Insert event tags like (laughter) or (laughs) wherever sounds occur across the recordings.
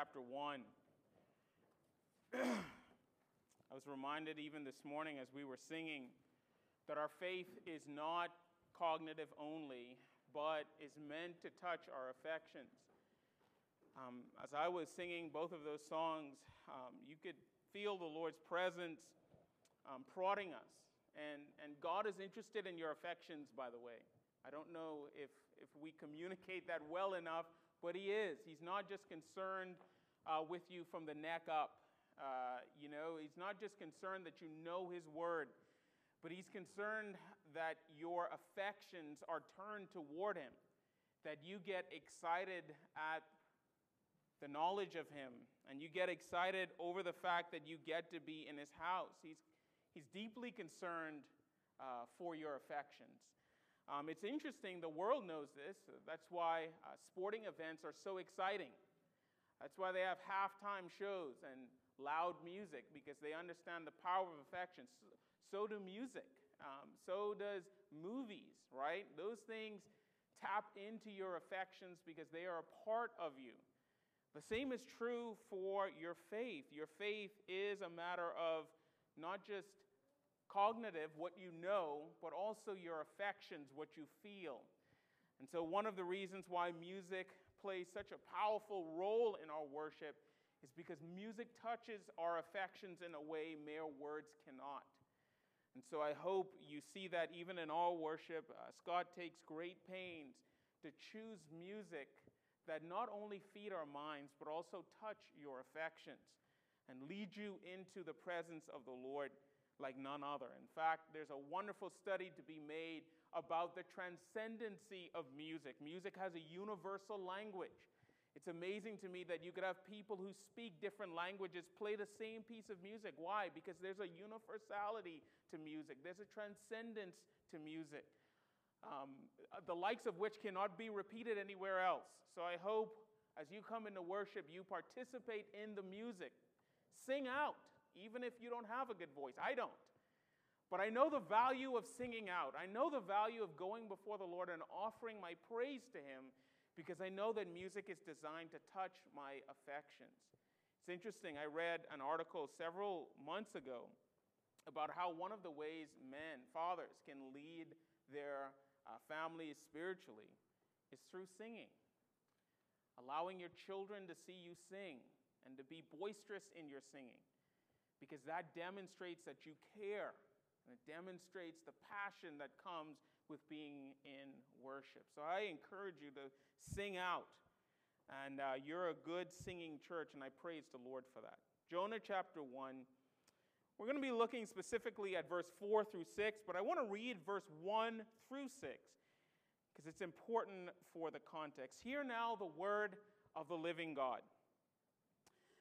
chapter 1. (clears throat) I was reminded even this morning as we were singing that our faith is not cognitive only, but is meant to touch our affections. Um, as I was singing both of those songs, um, you could feel the Lord's presence um, prodding us. And, and God is interested in your affections, by the way. I don't know if, if we communicate that well enough, but He is. He's not just concerned uh, with you from the neck up. Uh, you know, He's not just concerned that you know His Word, but He's concerned that your affections are turned toward Him, that you get excited at the knowledge of Him, and you get excited over the fact that you get to be in His house. He's, he's deeply concerned uh, for your affections. Um, it's interesting, the world knows this. That's why uh, sporting events are so exciting. That's why they have halftime shows and loud music, because they understand the power of affection. So, so do music. Um, so does movies, right? Those things tap into your affections because they are a part of you. The same is true for your faith. Your faith is a matter of not just cognitive, what you know, but also your affections, what you feel. And so, one of the reasons why music plays such a powerful role in our worship is because music touches our affections in a way mere words cannot. And so, I hope you see that even in our worship, uh, Scott takes great pains to choose music that not only feed our minds, but also touch your affections and lead you into the presence of the Lord like none other. In fact, there's a wonderful study to be made about the transcendency of music. Music has a universal language. It's amazing to me that you could have people who speak different languages play the same piece of music. Why? Because there's a universality to music, there's a transcendence to music um, the likes of which cannot be repeated anywhere else. So I hope as you come into worship, you participate in the music. Sing out, even if you don't have a good voice. I don't. But I know the value of singing out. I know the value of going before the Lord and offering my praise to Him because I know that music is designed to touch my affections. It's interesting, I read an article several months ago about how one of the ways men, fathers, can lead their uh, families spiritually is through singing. Allowing your children to see you sing and to be boisterous in your singing, because that demonstrates that you care and it demonstrates the passion that comes with being in worship. So I encourage you to sing out. And uh, you're a good singing church, and I praise the Lord for that. Jonah chapter 1. We're going to be looking specifically at verse 4 through 6, but I want to read verse 1 through 6 because it's important for the context. Hear now the word of the living God.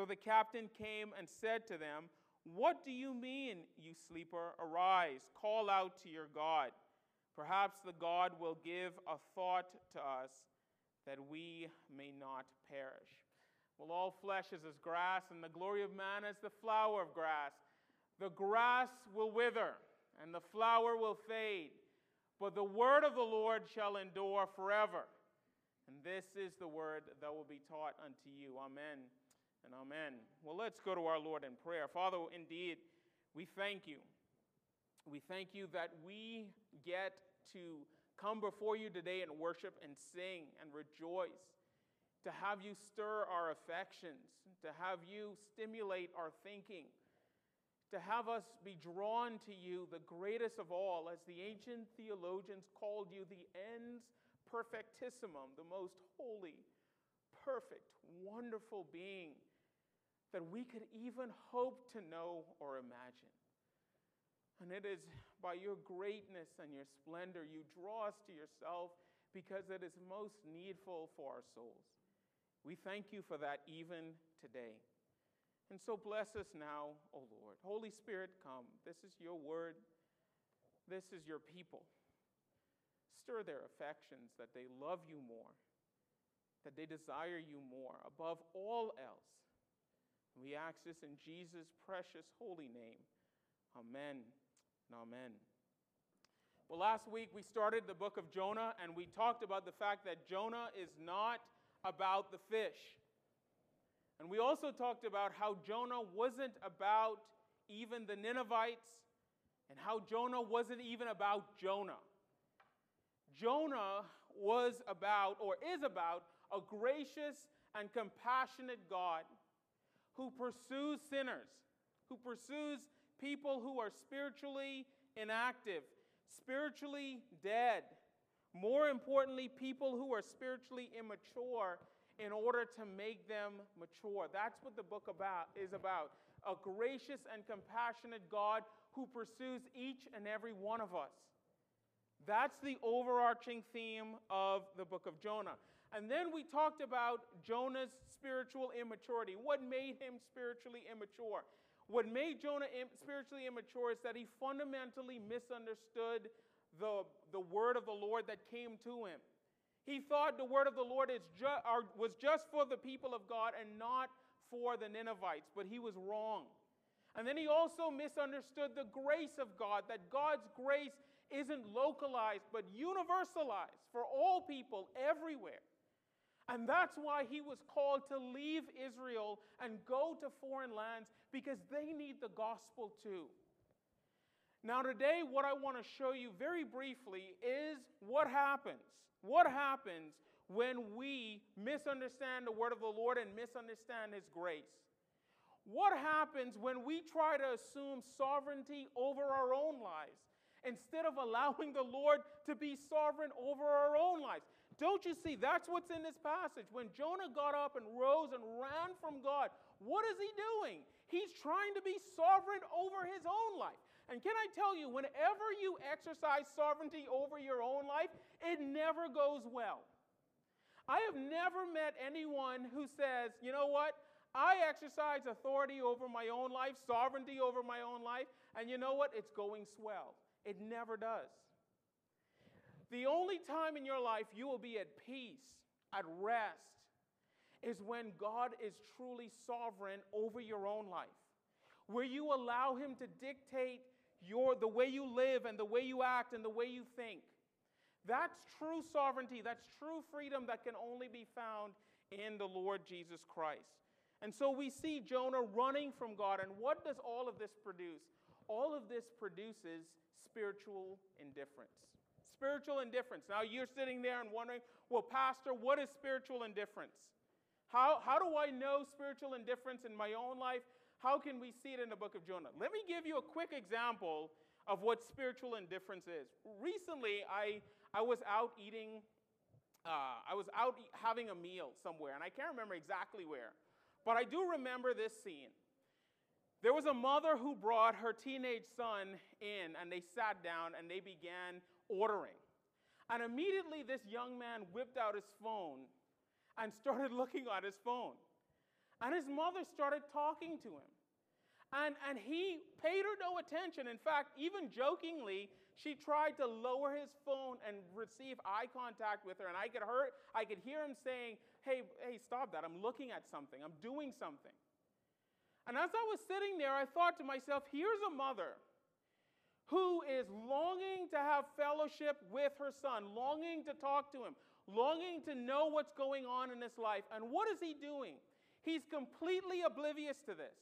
So the captain came and said to them, What do you mean, you sleeper? Arise, call out to your God. Perhaps the God will give a thought to us that we may not perish. Well, all flesh is as grass, and the glory of man as the flower of grass. The grass will wither, and the flower will fade, but the word of the Lord shall endure forever. And this is the word that will be taught unto you. Amen and amen. Well, let's go to our Lord in prayer. Father, indeed, we thank you. We thank you that we get to come before you today and worship and sing and rejoice to have you stir our affections, to have you stimulate our thinking, to have us be drawn to you, the greatest of all, as the ancient theologians called you, the ens perfectissimum, the most holy, perfect, wonderful being that we could even hope to know or imagine. And it is by your greatness and your splendor you draw us to yourself because it is most needful for our souls. We thank you for that even today. And so bless us now, O Lord. Holy Spirit, come. This is your word. This is your people. Stir their affections that they love you more, that they desire you more above all else. We ask this in Jesus' precious holy name. Amen and amen. Well, last week we started the book of Jonah and we talked about the fact that Jonah is not about the fish. And we also talked about how Jonah wasn't about even the Ninevites and how Jonah wasn't even about Jonah. Jonah was about, or is about, a gracious and compassionate God who pursues sinners, who pursues people who are spiritually inactive, spiritually dead. More importantly, people who are spiritually immature in order to make them mature. That's what the book about is about. A gracious and compassionate God who pursues each and every one of us. That's the overarching theme of the book of Jonah. And then we talked about Jonah's spiritual immaturity. What made him spiritually immature? What made Jonah spiritually immature is that he fundamentally misunderstood the, the word of the Lord that came to him. He thought the word of the Lord is ju- was just for the people of God and not for the Ninevites, but he was wrong. And then he also misunderstood the grace of God, that God's grace isn't localized but universalized for all people everywhere. And that's why he was called to leave Israel and go to foreign lands because they need the gospel too. Now, today, what I want to show you very briefly is what happens. What happens when we misunderstand the word of the Lord and misunderstand his grace? What happens when we try to assume sovereignty over our own lives instead of allowing the Lord to be sovereign over our own lives? Don't you see? That's what's in this passage. When Jonah got up and rose and ran from God, what is he doing? He's trying to be sovereign over his own life. And can I tell you, whenever you exercise sovereignty over your own life, it never goes well. I have never met anyone who says, you know what? I exercise authority over my own life, sovereignty over my own life, and you know what? It's going swell. It never does. The only time in your life you will be at peace, at rest, is when God is truly sovereign over your own life, where you allow Him to dictate your, the way you live and the way you act and the way you think. That's true sovereignty, that's true freedom that can only be found in the Lord Jesus Christ. And so we see Jonah running from God. And what does all of this produce? All of this produces spiritual indifference spiritual indifference. Now you're sitting there and wondering, well, Pastor, what is spiritual indifference? How, how do I know spiritual indifference in my own life? How can we see it in the book of Jonah? Let me give you a quick example of what spiritual indifference is. Recently, I, I was out eating, uh, I was out having a meal somewhere, and I can't remember exactly where, but I do remember this scene. There was a mother who brought her teenage son in, and they sat down and they began ordering. And immediately, this young man whipped out his phone and started (laughs) looking at his phone. And his mother started talking to him. And, and he paid her no attention. In fact, even jokingly, she tried to lower his phone and receive eye contact with her. And I could, hear, I could hear him saying, hey, hey, stop that. I'm looking at something. I'm doing something. And as I was sitting there, I thought to myself, here's a mother who is longing to have fellowship with her son, longing to talk to him, longing to know what's going on in his life. And what is he doing? He's completely oblivious to this.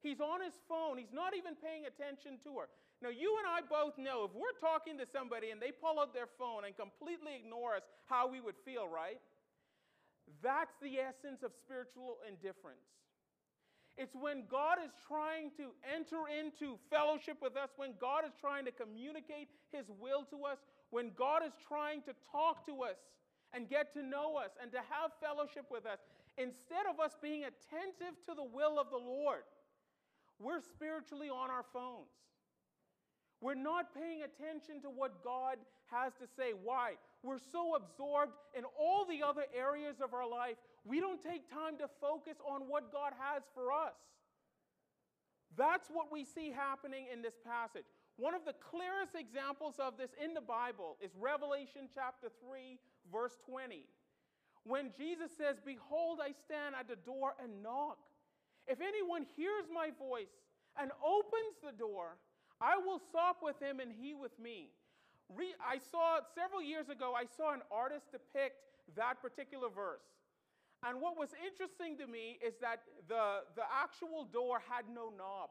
He's on his phone. He's not even paying attention to her. Now, you and I both know if we're talking to somebody and they pull out their phone and completely ignore us, how we would feel, right? That's the essence of spiritual indifference. It's when God is trying to enter into fellowship with us, when God is trying to communicate His will to us, when God is trying to talk to us and get to know us and to have fellowship with us, instead of us being attentive to the will of the Lord, we're spiritually on our phones. We're not paying attention to what God has to say. Why? We're so absorbed in all the other areas of our life, we don't take time to focus on what God has for us. That's what we see happening in this passage. One of the clearest examples of this in the Bible is Revelation chapter 3, verse 20. When Jesus says, Behold, I stand at the door and knock. If anyone hears my voice and opens the door, I will sup with him and he with me. Re- I saw several years ago, I saw an artist depict that particular verse. And what was interesting to me is that the, the actual door had no knob.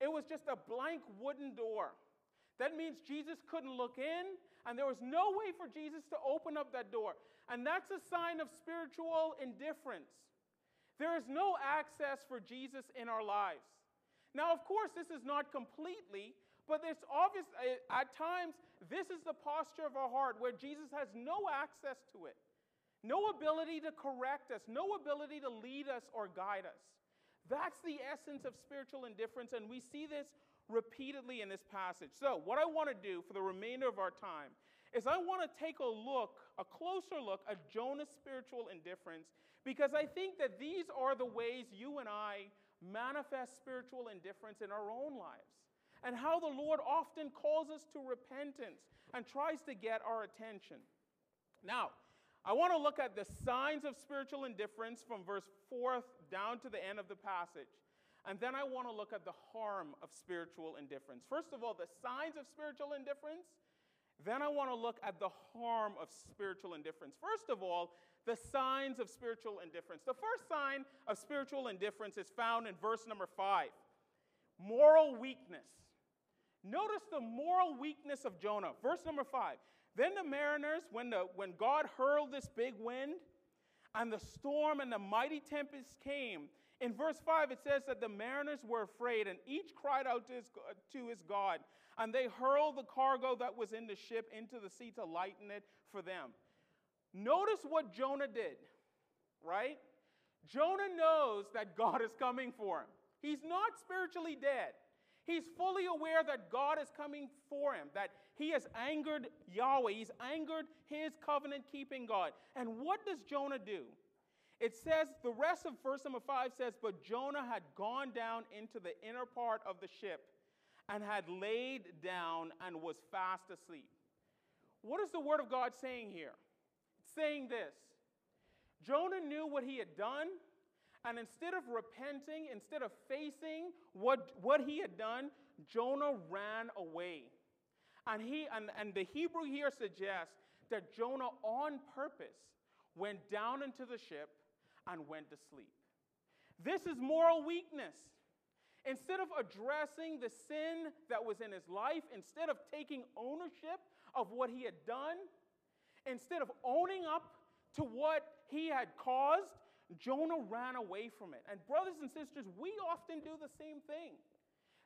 It was just a blank wooden door. That means Jesus couldn't look in, and there was no way for Jesus to open up that door. And that's a sign of spiritual indifference. There is no access for Jesus in our lives. Now, of course, this is not completely, but it's obvious uh, at times this is the posture of our heart where Jesus has no access to it. No ability to correct us, no ability to lead us or guide us. That's the essence of spiritual indifference, and we see this repeatedly in this passage. So, what I want to do for the remainder of our time is I want to take a look, a closer look at Jonah's spiritual indifference, because I think that these are the ways you and I manifest spiritual indifference in our own lives, and how the Lord often calls us to repentance and tries to get our attention. Now, I want to look at the signs of spiritual indifference from verse 4 down to the end of the passage. And then I want to look at the harm of spiritual indifference. First of all, the signs of spiritual indifference. Then I want to look at the harm of spiritual indifference. First of all, the signs of spiritual indifference. The first sign of spiritual indifference is found in verse number 5 moral weakness. Notice the moral weakness of Jonah. Verse number 5. Then the mariners, when, the, when God hurled this big wind and the storm and the mighty tempest came, in verse 5 it says that the mariners were afraid and each cried out to his, to his God. And they hurled the cargo that was in the ship into the sea to lighten it for them. Notice what Jonah did, right? Jonah knows that God is coming for him. He's not spiritually dead. He's fully aware that God is coming for him, that he has angered Yahweh. He's angered his covenant keeping God. And what does Jonah do? It says, the rest of verse number 5 says, But Jonah had gone down into the inner part of the ship and had laid down and was fast asleep. What is the word of God saying here? It's saying this Jonah knew what he had done, and instead of repenting, instead of facing what, what he had done, Jonah ran away. And, he, and, and the Hebrew here suggests that Jonah, on purpose, went down into the ship and went to sleep. This is moral weakness. Instead of addressing the sin that was in his life, instead of taking ownership of what he had done, instead of owning up to what he had caused, Jonah ran away from it. And, brothers and sisters, we often do the same thing.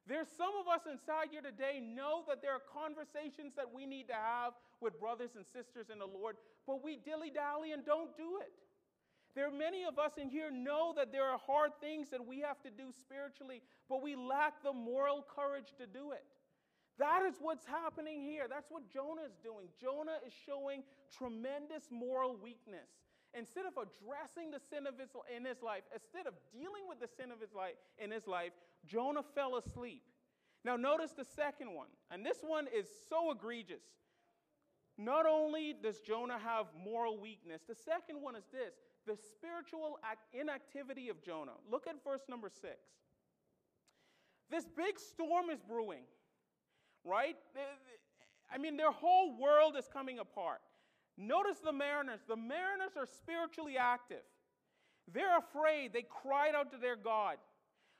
There's some of us inside here today know that there are conversations that we need to have with brothers and sisters in the Lord, but we dilly dally and don't do it. There are many of us in here know that there are hard things that we have to do spiritually, but we lack the moral courage to do it. That is what's happening here. That's what Jonah is doing. Jonah is showing tremendous moral weakness. Instead of addressing the sin of his, in his life, instead of dealing with the sin of his life in his life, Jonah fell asleep. Now, notice the second one, and this one is so egregious. Not only does Jonah have moral weakness, the second one is this the spiritual inactivity of Jonah. Look at verse number six. This big storm is brewing, right? I mean, their whole world is coming apart. Notice the mariners. The mariners are spiritually active. They're afraid. They cried out to their God.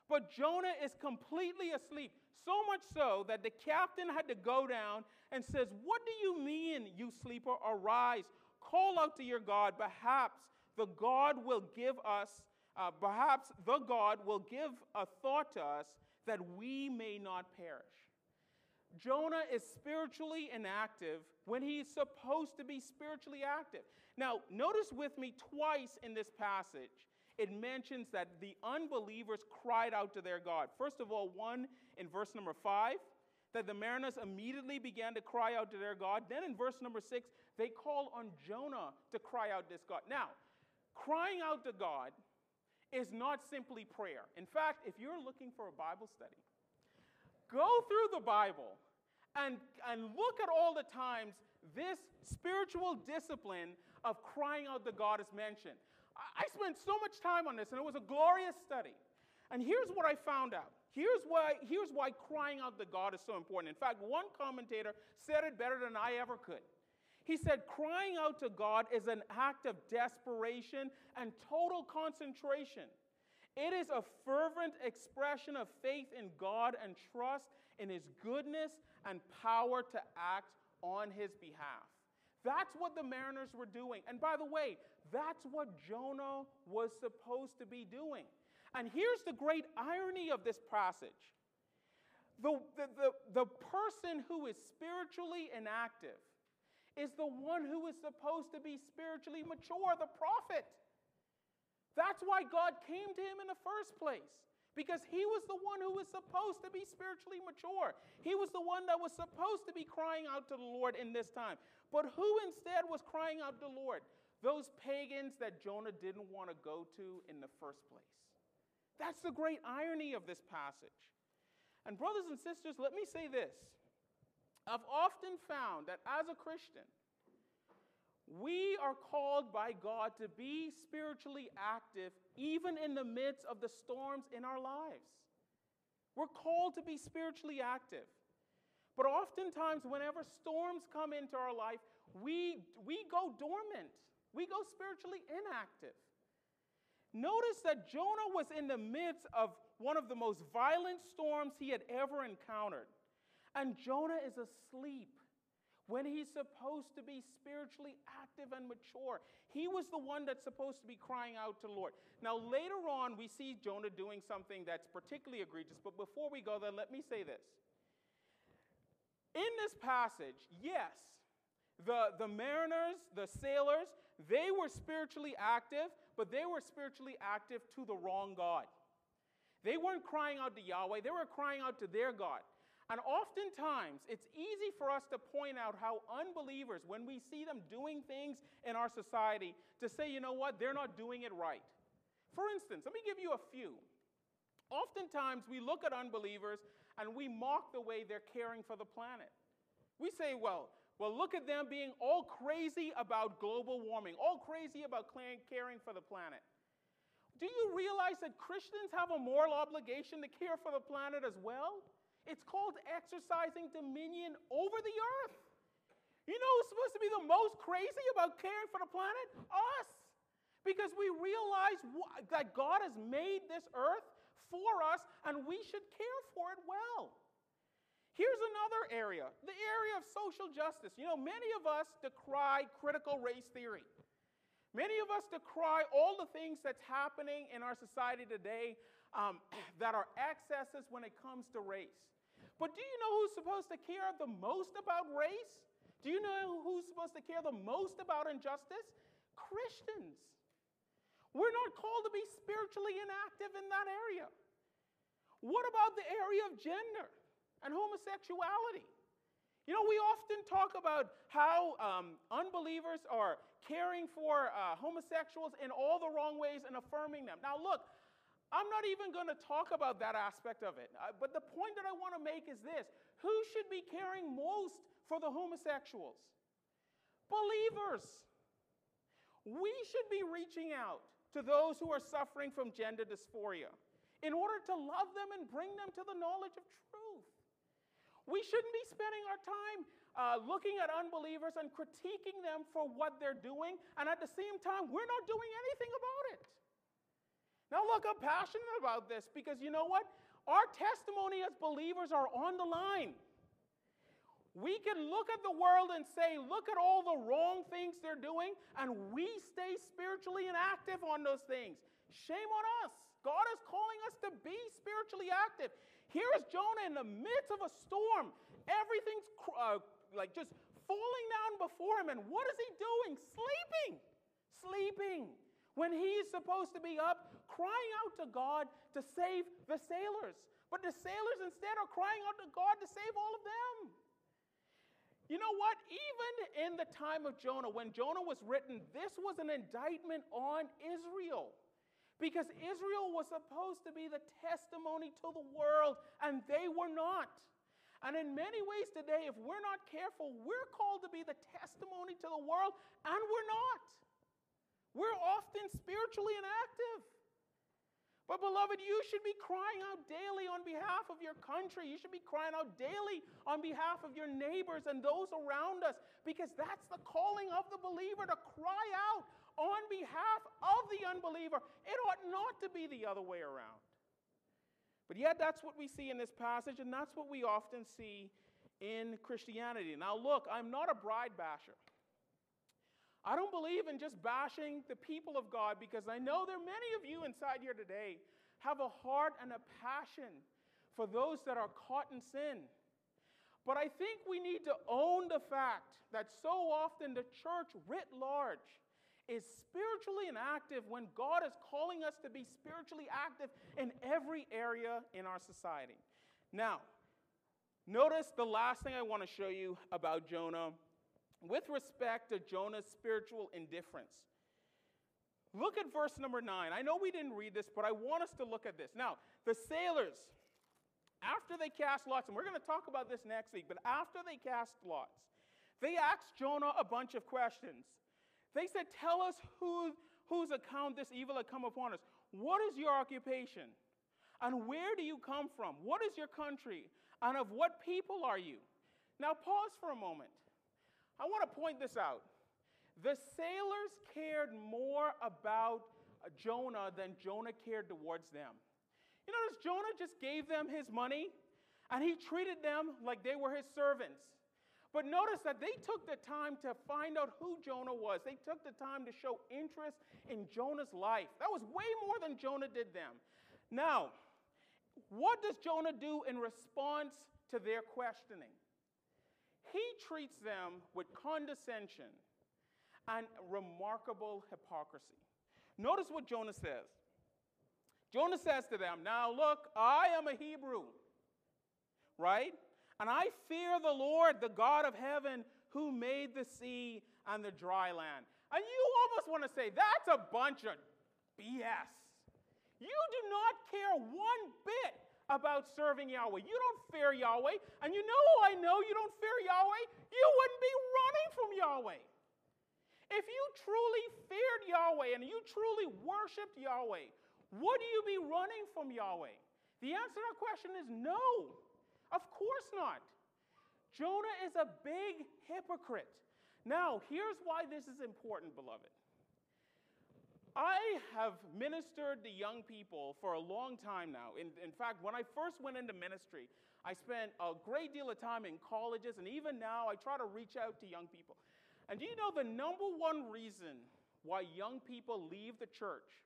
But Jonah is completely asleep, so much so that the captain had to go down and says, "What do you mean, you sleeper? Arise, call out to your God. Perhaps the God will give us, uh, perhaps the God will give a thought to us that we may not perish. Jonah is spiritually inactive when he's supposed to be spiritually active. Now, notice with me twice in this passage, it mentions that the unbelievers cried out to their God. First of all, one in verse number five, that the mariners immediately began to cry out to their God. Then in verse number six, they call on Jonah to cry out this God. Now, crying out to God is not simply prayer. In fact, if you're looking for a Bible study, go through the Bible and, and look at all the times this spiritual discipline of crying out to God is mentioned. I spent so much time on this, and it was a glorious study. And here's what I found out. Here's why, here's why crying out to God is so important. In fact, one commentator said it better than I ever could. He said, crying out to God is an act of desperation and total concentration. It is a fervent expression of faith in God and trust in His goodness and power to act on His behalf. That's what the mariners were doing. And by the way, that's what Jonah was supposed to be doing. And here's the great irony of this passage the, the, the, the person who is spiritually inactive is the one who is supposed to be spiritually mature, the prophet. That's why God came to him in the first place because he was the one who was supposed to be spiritually mature. He was the one that was supposed to be crying out to the Lord in this time. But who instead was crying out to the Lord? Those pagans that Jonah didn't want to go to in the first place. That's the great irony of this passage. And, brothers and sisters, let me say this. I've often found that as a Christian, we are called by God to be spiritually active even in the midst of the storms in our lives. We're called to be spiritually active. But oftentimes, whenever storms come into our life, we, we go dormant, we go spiritually inactive. Notice that Jonah was in the midst of one of the most violent storms he had ever encountered. And Jonah is asleep when he's supposed to be spiritually active and mature. He was the one that's supposed to be crying out to the Lord. Now, later on, we see Jonah doing something that's particularly egregious. But before we go there, let me say this. In this passage, yes, the, the mariners, the sailors, they were spiritually active, but they were spiritually active to the wrong God. They weren't crying out to Yahweh, they were crying out to their God. And oftentimes, it's easy for us to point out how unbelievers, when we see them doing things in our society, to say, you know what, they're not doing it right. For instance, let me give you a few. Oftentimes, we look at unbelievers and we mock the way they're caring for the planet. We say, well, well, look at them being all crazy about global warming, all crazy about caring for the planet. Do you realize that Christians have a moral obligation to care for the planet as well? It's called exercising dominion over the earth. You know who's supposed to be the most crazy about caring for the planet? Us. Because we realize that God has made this earth for us and we should care for it well. Here's another area the area of social justice. You know, many of us decry critical race theory. Many of us decry all the things that's happening in our society today um, (clears throat) that are excesses when it comes to race. But do you know who's supposed to care the most about race? Do you know who's supposed to care the most about injustice? Christians. We're not called to be spiritually inactive in that area. What about the area of gender and homosexuality? You know, we often talk about how um, unbelievers are caring for uh, homosexuals in all the wrong ways and affirming them. Now, look, I'm not even going to talk about that aspect of it. Uh, but the point that I want to make is this who should be caring most for the homosexuals? Believers. We should be reaching out to those who are suffering from gender dysphoria in order to love them and bring them to the knowledge of truth. We shouldn't be spending our time uh, looking at unbelievers and critiquing them for what they're doing, and at the same time, we're not doing anything about it. Now, look, I'm passionate about this because you know what? Our testimony as believers are on the line. We can look at the world and say, look at all the wrong things they're doing, and we stay spiritually inactive on those things. Shame on us. God is calling us to be spiritually active. Here is Jonah in the midst of a storm. Everything's uh, like just falling down before him. And what is he doing? Sleeping. Sleeping. When he's supposed to be up, crying out to God to save the sailors. But the sailors instead are crying out to God to save all of them. You know what? Even in the time of Jonah, when Jonah was written, this was an indictment on Israel. Because Israel was supposed to be the testimony to the world, and they were not. And in many ways today, if we're not careful, we're called to be the testimony to the world, and we're not. We're often spiritually inactive. But, beloved, you should be crying out daily on behalf of your country. You should be crying out daily on behalf of your neighbors and those around us because that's the calling of the believer to cry out on behalf of the unbeliever. It ought not to be the other way around. But yet, that's what we see in this passage, and that's what we often see in Christianity. Now, look, I'm not a bride basher. I don't believe in just bashing the people of God because I know there are many of you inside here today have a heart and a passion for those that are caught in sin. But I think we need to own the fact that so often the church writ large is spiritually inactive when God is calling us to be spiritually active in every area in our society. Now, notice the last thing I want to show you about Jonah with respect to Jonah's spiritual indifference. Look at verse number nine. I know we didn't read this, but I want us to look at this. Now, the sailors, after they cast lots, and we're going to talk about this next week, but after they cast lots, they asked Jonah a bunch of questions. They said, Tell us who, whose account this evil had come upon us. What is your occupation? And where do you come from? What is your country? And of what people are you? Now, pause for a moment. I want to point this out. The sailors cared more about uh, Jonah than Jonah cared towards them. You notice Jonah just gave them his money and he treated them like they were his servants. But notice that they took the time to find out who Jonah was. They took the time to show interest in Jonah's life. That was way more than Jonah did them. Now, what does Jonah do in response to their questioning? He treats them with condescension and remarkable hypocrisy. Notice what Jonah says. Jonah says to them, Now look, I am a Hebrew, right? And I fear the Lord, the God of heaven, who made the sea and the dry land. And you almost want to say, That's a bunch of BS. You do not care one bit about serving Yahweh. You don't fear Yahweh. And you know I know you don't fear Yahweh. You wouldn't be running from Yahweh. If you truly feared Yahweh and you truly worshiped Yahweh, would you be running from Yahweh? The answer to that question is no. Of course not. Jonah is a big hypocrite. Now, here's why this is important, beloved. I have ministered to young people for a long time now. In, in fact, when I first went into ministry, I spent a great deal of time in colleges, and even now I try to reach out to young people. And do you know the number one reason why young people leave the church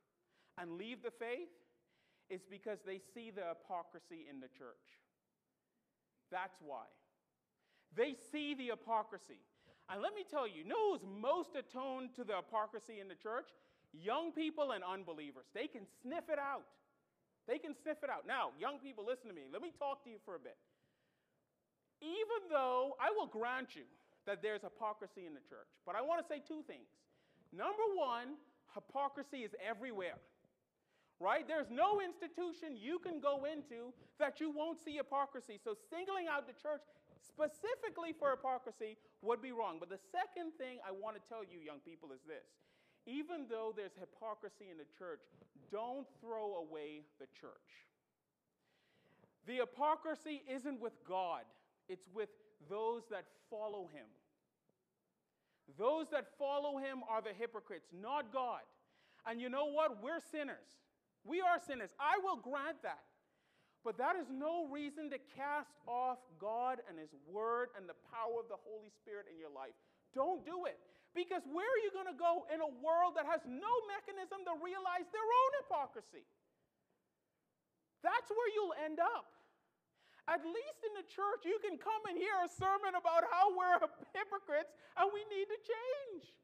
and leave the faith is because they see the hypocrisy in the church. That's why. They see the hypocrisy. And let me tell you, you know who's most attuned to the hypocrisy in the church? Young people and unbelievers, they can sniff it out. They can sniff it out. Now, young people, listen to me. Let me talk to you for a bit. Even though I will grant you that there's hypocrisy in the church, but I want to say two things. Number one, hypocrisy is everywhere, right? There's no institution you can go into that you won't see hypocrisy. So, singling out the church specifically for hypocrisy would be wrong. But the second thing I want to tell you, young people, is this even though there's hypocrisy in the church, don't throw away the church. The hypocrisy isn't with God, it's with those that follow him. Those that follow him are the hypocrites, not God. And you know what? We're sinners. We are sinners. I will grant that. But that is no reason to cast off God and His Word and the power of the Holy Spirit in your life. Don't do it. Because where are you going to go in a world that has no mechanism to realize their own hypocrisy? That's where you'll end up. At least in the church, you can come and hear a sermon about how we're (laughs) hypocrites and we need to change.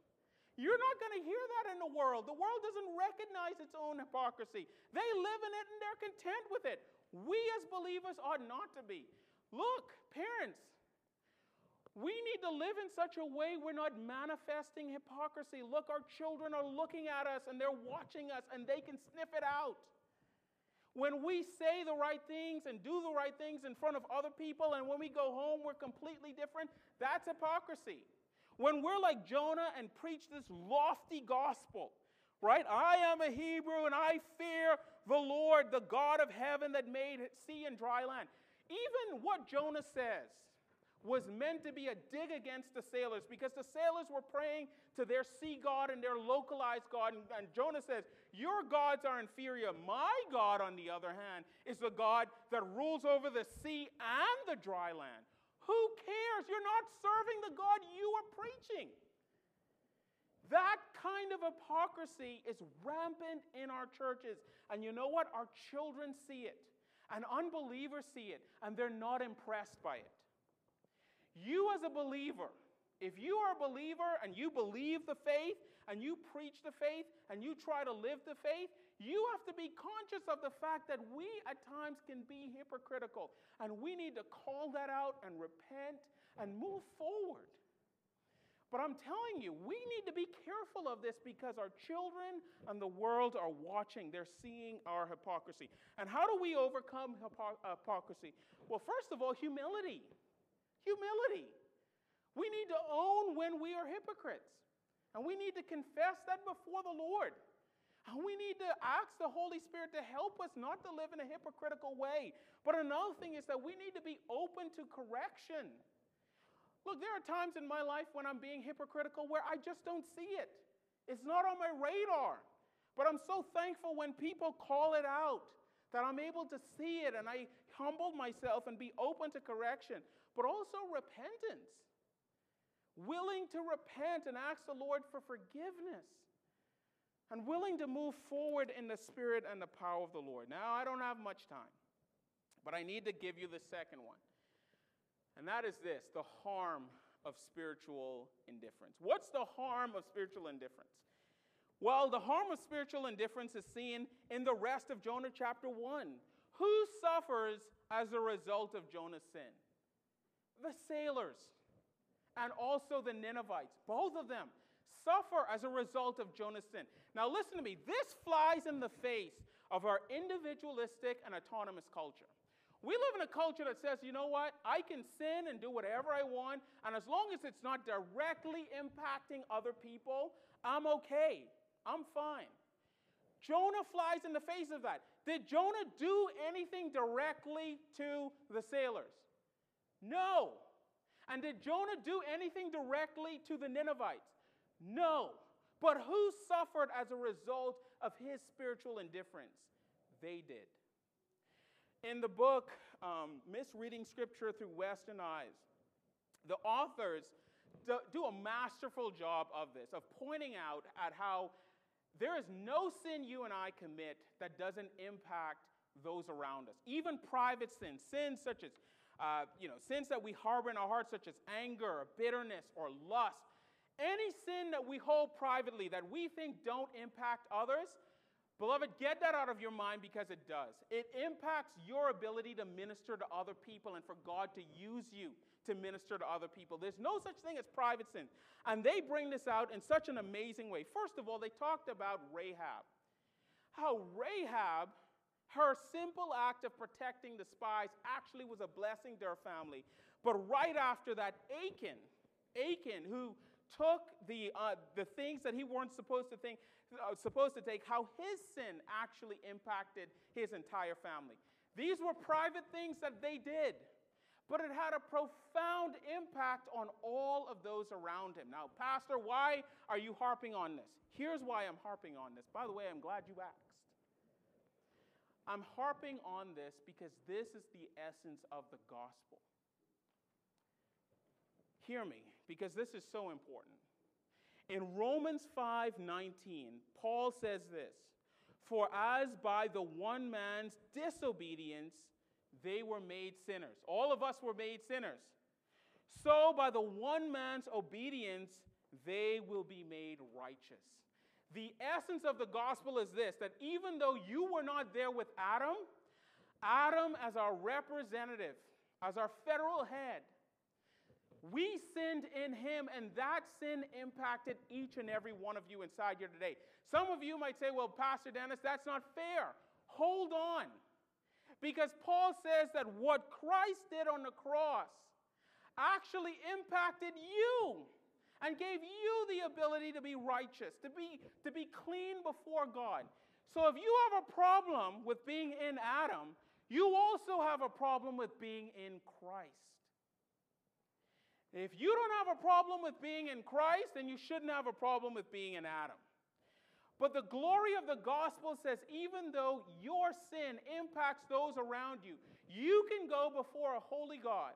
You're not going to hear that in the world. The world doesn't recognize its own hypocrisy, they live in it and they're content with it. We as believers ought not to be. Look, parents, we need to live in such a way we're not manifesting hypocrisy. Look, our children are looking at us and they're watching us and they can sniff it out. When we say the right things and do the right things in front of other people, and when we go home, we're completely different, that's hypocrisy. When we're like Jonah and preach this lofty gospel, right? I am a Hebrew and I fear the Lord, the God of heaven that made sea and dry land. Even what Jonah says was meant to be a dig against the sailors because the sailors were praying to their sea god and their localized god. And, and, Jonah says, Your gods are inferior. My God, on the other hand, is the God that rules over the sea and the dry land. Who cares? You're not serving the God you are preaching. That kind of hypocrisy is rampant in our churches. And you know what? Our children see it, and unbelievers see it, and they're not impressed by it. You, as a believer, if you are a believer and you believe the faith and you preach the faith and you try to live the faith, you have to be conscious of the fact that we at times can be hypocritical. And we need to call that out and repent and move forward. But I'm telling you, we need to be careful of this because our children and the world are watching. They're seeing our hypocrisy. And how do we overcome hypocrisy? Well, first of all, humility. Humility. We need to own when we are hypocrites. And we need to confess that before the Lord. And we need to ask the Holy Spirit to help us not to live in a hypocritical way. But another thing is that we need to be open to correction. Look, there are times in my life when I'm being hypocritical where I just don't see it. It's not on my radar. But I'm so thankful when people call it out that I'm able to see it and I humble myself and be open to correction, but also repentance. Willing to repent and ask the Lord for forgiveness and willing to move forward in the spirit and the power of the Lord. Now, I don't have much time, but I need to give you the second one. And that is this the harm of spiritual indifference. What's the harm of spiritual indifference? Well, the harm of spiritual indifference is seen in the rest of Jonah chapter 1. Who suffers as a result of Jonah's sin? The sailors and also the Ninevites, both of them suffer as a result of Jonah's sin. Now, listen to me. This flies in the face of our individualistic and autonomous culture. We live in a culture that says, you know what? I can sin and do whatever I want, and as long as it's not directly impacting other people, I'm okay. I'm fine. Jonah flies in the face of that. Did Jonah do anything directly to the sailors? No. And did Jonah do anything directly to the Ninevites? No. But who suffered as a result of his spiritual indifference? They did. In the book, um, Misreading Scripture Through Western Eyes, the authors do a masterful job of this, of pointing out at how there is no sin you and I commit that doesn't impact those around us. Even private sins, sins such as, uh, you know, sins that we harbor in our hearts, such as anger or bitterness or lust, any sin that we hold privately that we think don't impact others, beloved, get that out of your mind because it does. It impacts your ability to minister to other people and for God to use you to minister to other people. There's no such thing as private sin. And they bring this out in such an amazing way. First of all, they talked about Rahab. How Rahab, her simple act of protecting the spies, actually was a blessing to her family. But right after that, Achan, Achan, who took the, uh, the things that he weren't supposed to think, uh, supposed to take, how his sin actually impacted his entire family. These were private things that they did, but it had a profound impact on all of those around him. Now, Pastor, why are you harping on this? Here's why I'm harping on this. By the way, I'm glad you asked. I'm harping on this because this is the essence of the gospel. Hear me, because this is so important. In Romans 5:19, Paul says this, "For as by the one man's disobedience they were made sinners. All of us were made sinners. So by the one man's obedience they will be made righteous." The essence of the gospel is this that even though you were not there with Adam, Adam as our representative, as our federal head, we sinned in him, and that sin impacted each and every one of you inside here today. Some of you might say, Well, Pastor Dennis, that's not fair. Hold on. Because Paul says that what Christ did on the cross actually impacted you and gave you the ability to be righteous, to be, to be clean before God. So if you have a problem with being in Adam, you also have a problem with being in Christ. If you don't have a problem with being in Christ, then you shouldn't have a problem with being in Adam. But the glory of the gospel says even though your sin impacts those around you, you can go before a holy God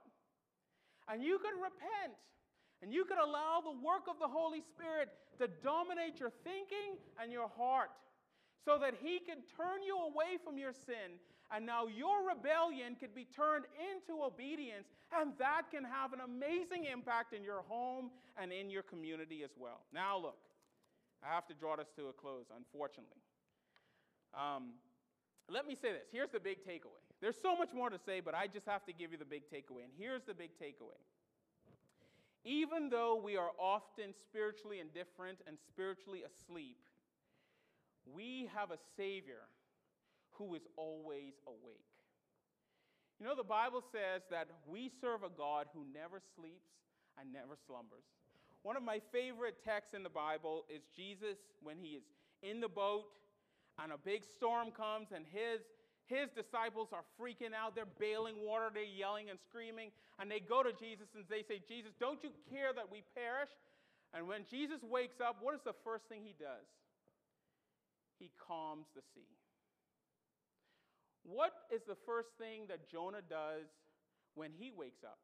and you can repent and you can allow the work of the Holy Spirit to dominate your thinking and your heart so that He can turn you away from your sin and now your rebellion could be turned into obedience, and that can have an amazing impact in your home and in your community as well. Now, look, I have to draw this to a close, unfortunately. Um, let me say this. Here's the big takeaway. There's so much more to say, but I just have to give you the big takeaway. And here's the big takeaway. Even though we are often spiritually indifferent and spiritually asleep, we have a Savior who is always awake. You know, the Bible says that we serve a God who never sleeps and never slumbers. One of my favorite texts in the Bible is Jesus when he is in the boat and a big storm comes and his his disciples are freaking out. They're bailing water, they're yelling and screaming. And they go to Jesus and they say, Jesus, don't you care that we perish? And when Jesus wakes up, what is the first thing he does? He calms the sea. What is the first thing that Jonah does when he wakes up?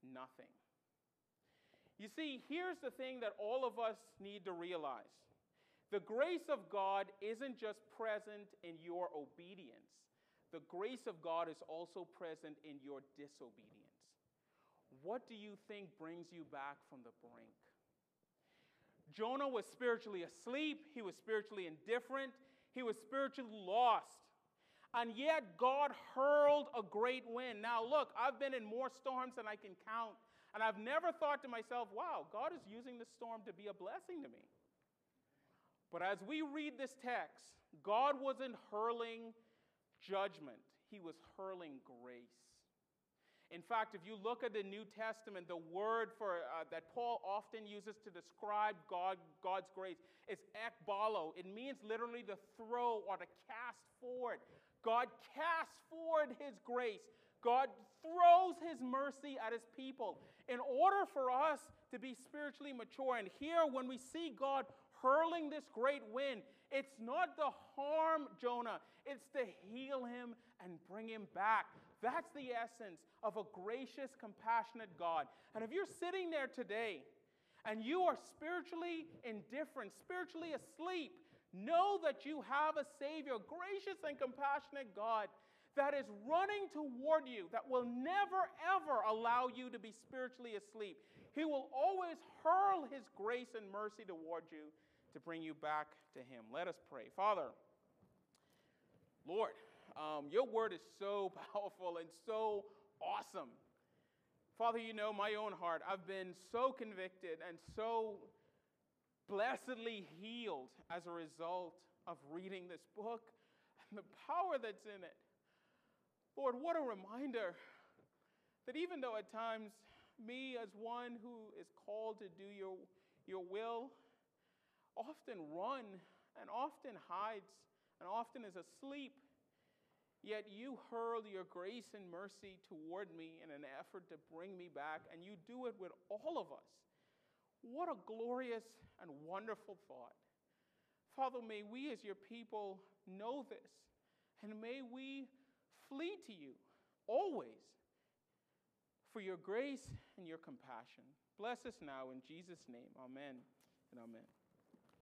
Nothing. You see, here's the thing that all of us need to realize the grace of God isn't just present in your obedience, the grace of God is also present in your disobedience. What do you think brings you back from the brink? Jonah was spiritually asleep, he was spiritually indifferent, he was spiritually lost and yet God hurled a great wind. Now, look, I've been in more storms than I can count, and I've never thought to myself, wow, God is using this storm to be a blessing to me. But as we read this text, God wasn't hurling judgment, He was hurling grace. In fact, if you look at the New Testament, the word for, uh, that Paul often uses to describe God, God's grace is ekbalo. It means literally to throw or to cast forward. God casts forward his grace. God throws his mercy at his people in order for us to be spiritually mature. And here, when we see God hurling this great wind, it's not to harm Jonah, it's to heal him and bring him back. That's the essence of a gracious, compassionate God. And if you're sitting there today and you are spiritually indifferent, spiritually asleep, Know that you have a Savior, gracious and compassionate God, that is running toward you, that will never, ever allow you to be spiritually asleep. He will always hurl His grace and mercy toward you to bring you back to Him. Let us pray. Father, Lord, um, your word is so (laughs) powerful and so awesome. Father, you know my own heart. I've been so convicted and so blessedly healed as a result of reading this book and the power that's in it. Lord, what a reminder that even though at times me, as one who is called to do your, your will, often run and often hides and often is asleep, yet you hurl your grace and mercy toward me in an effort to bring me back, and you do it with all of us. What a glorious and wonderful thought. Father, may we as your people know this And may we flee to you always for your grace and your compassion. Bless us now in Jesus' name. Amen and amen.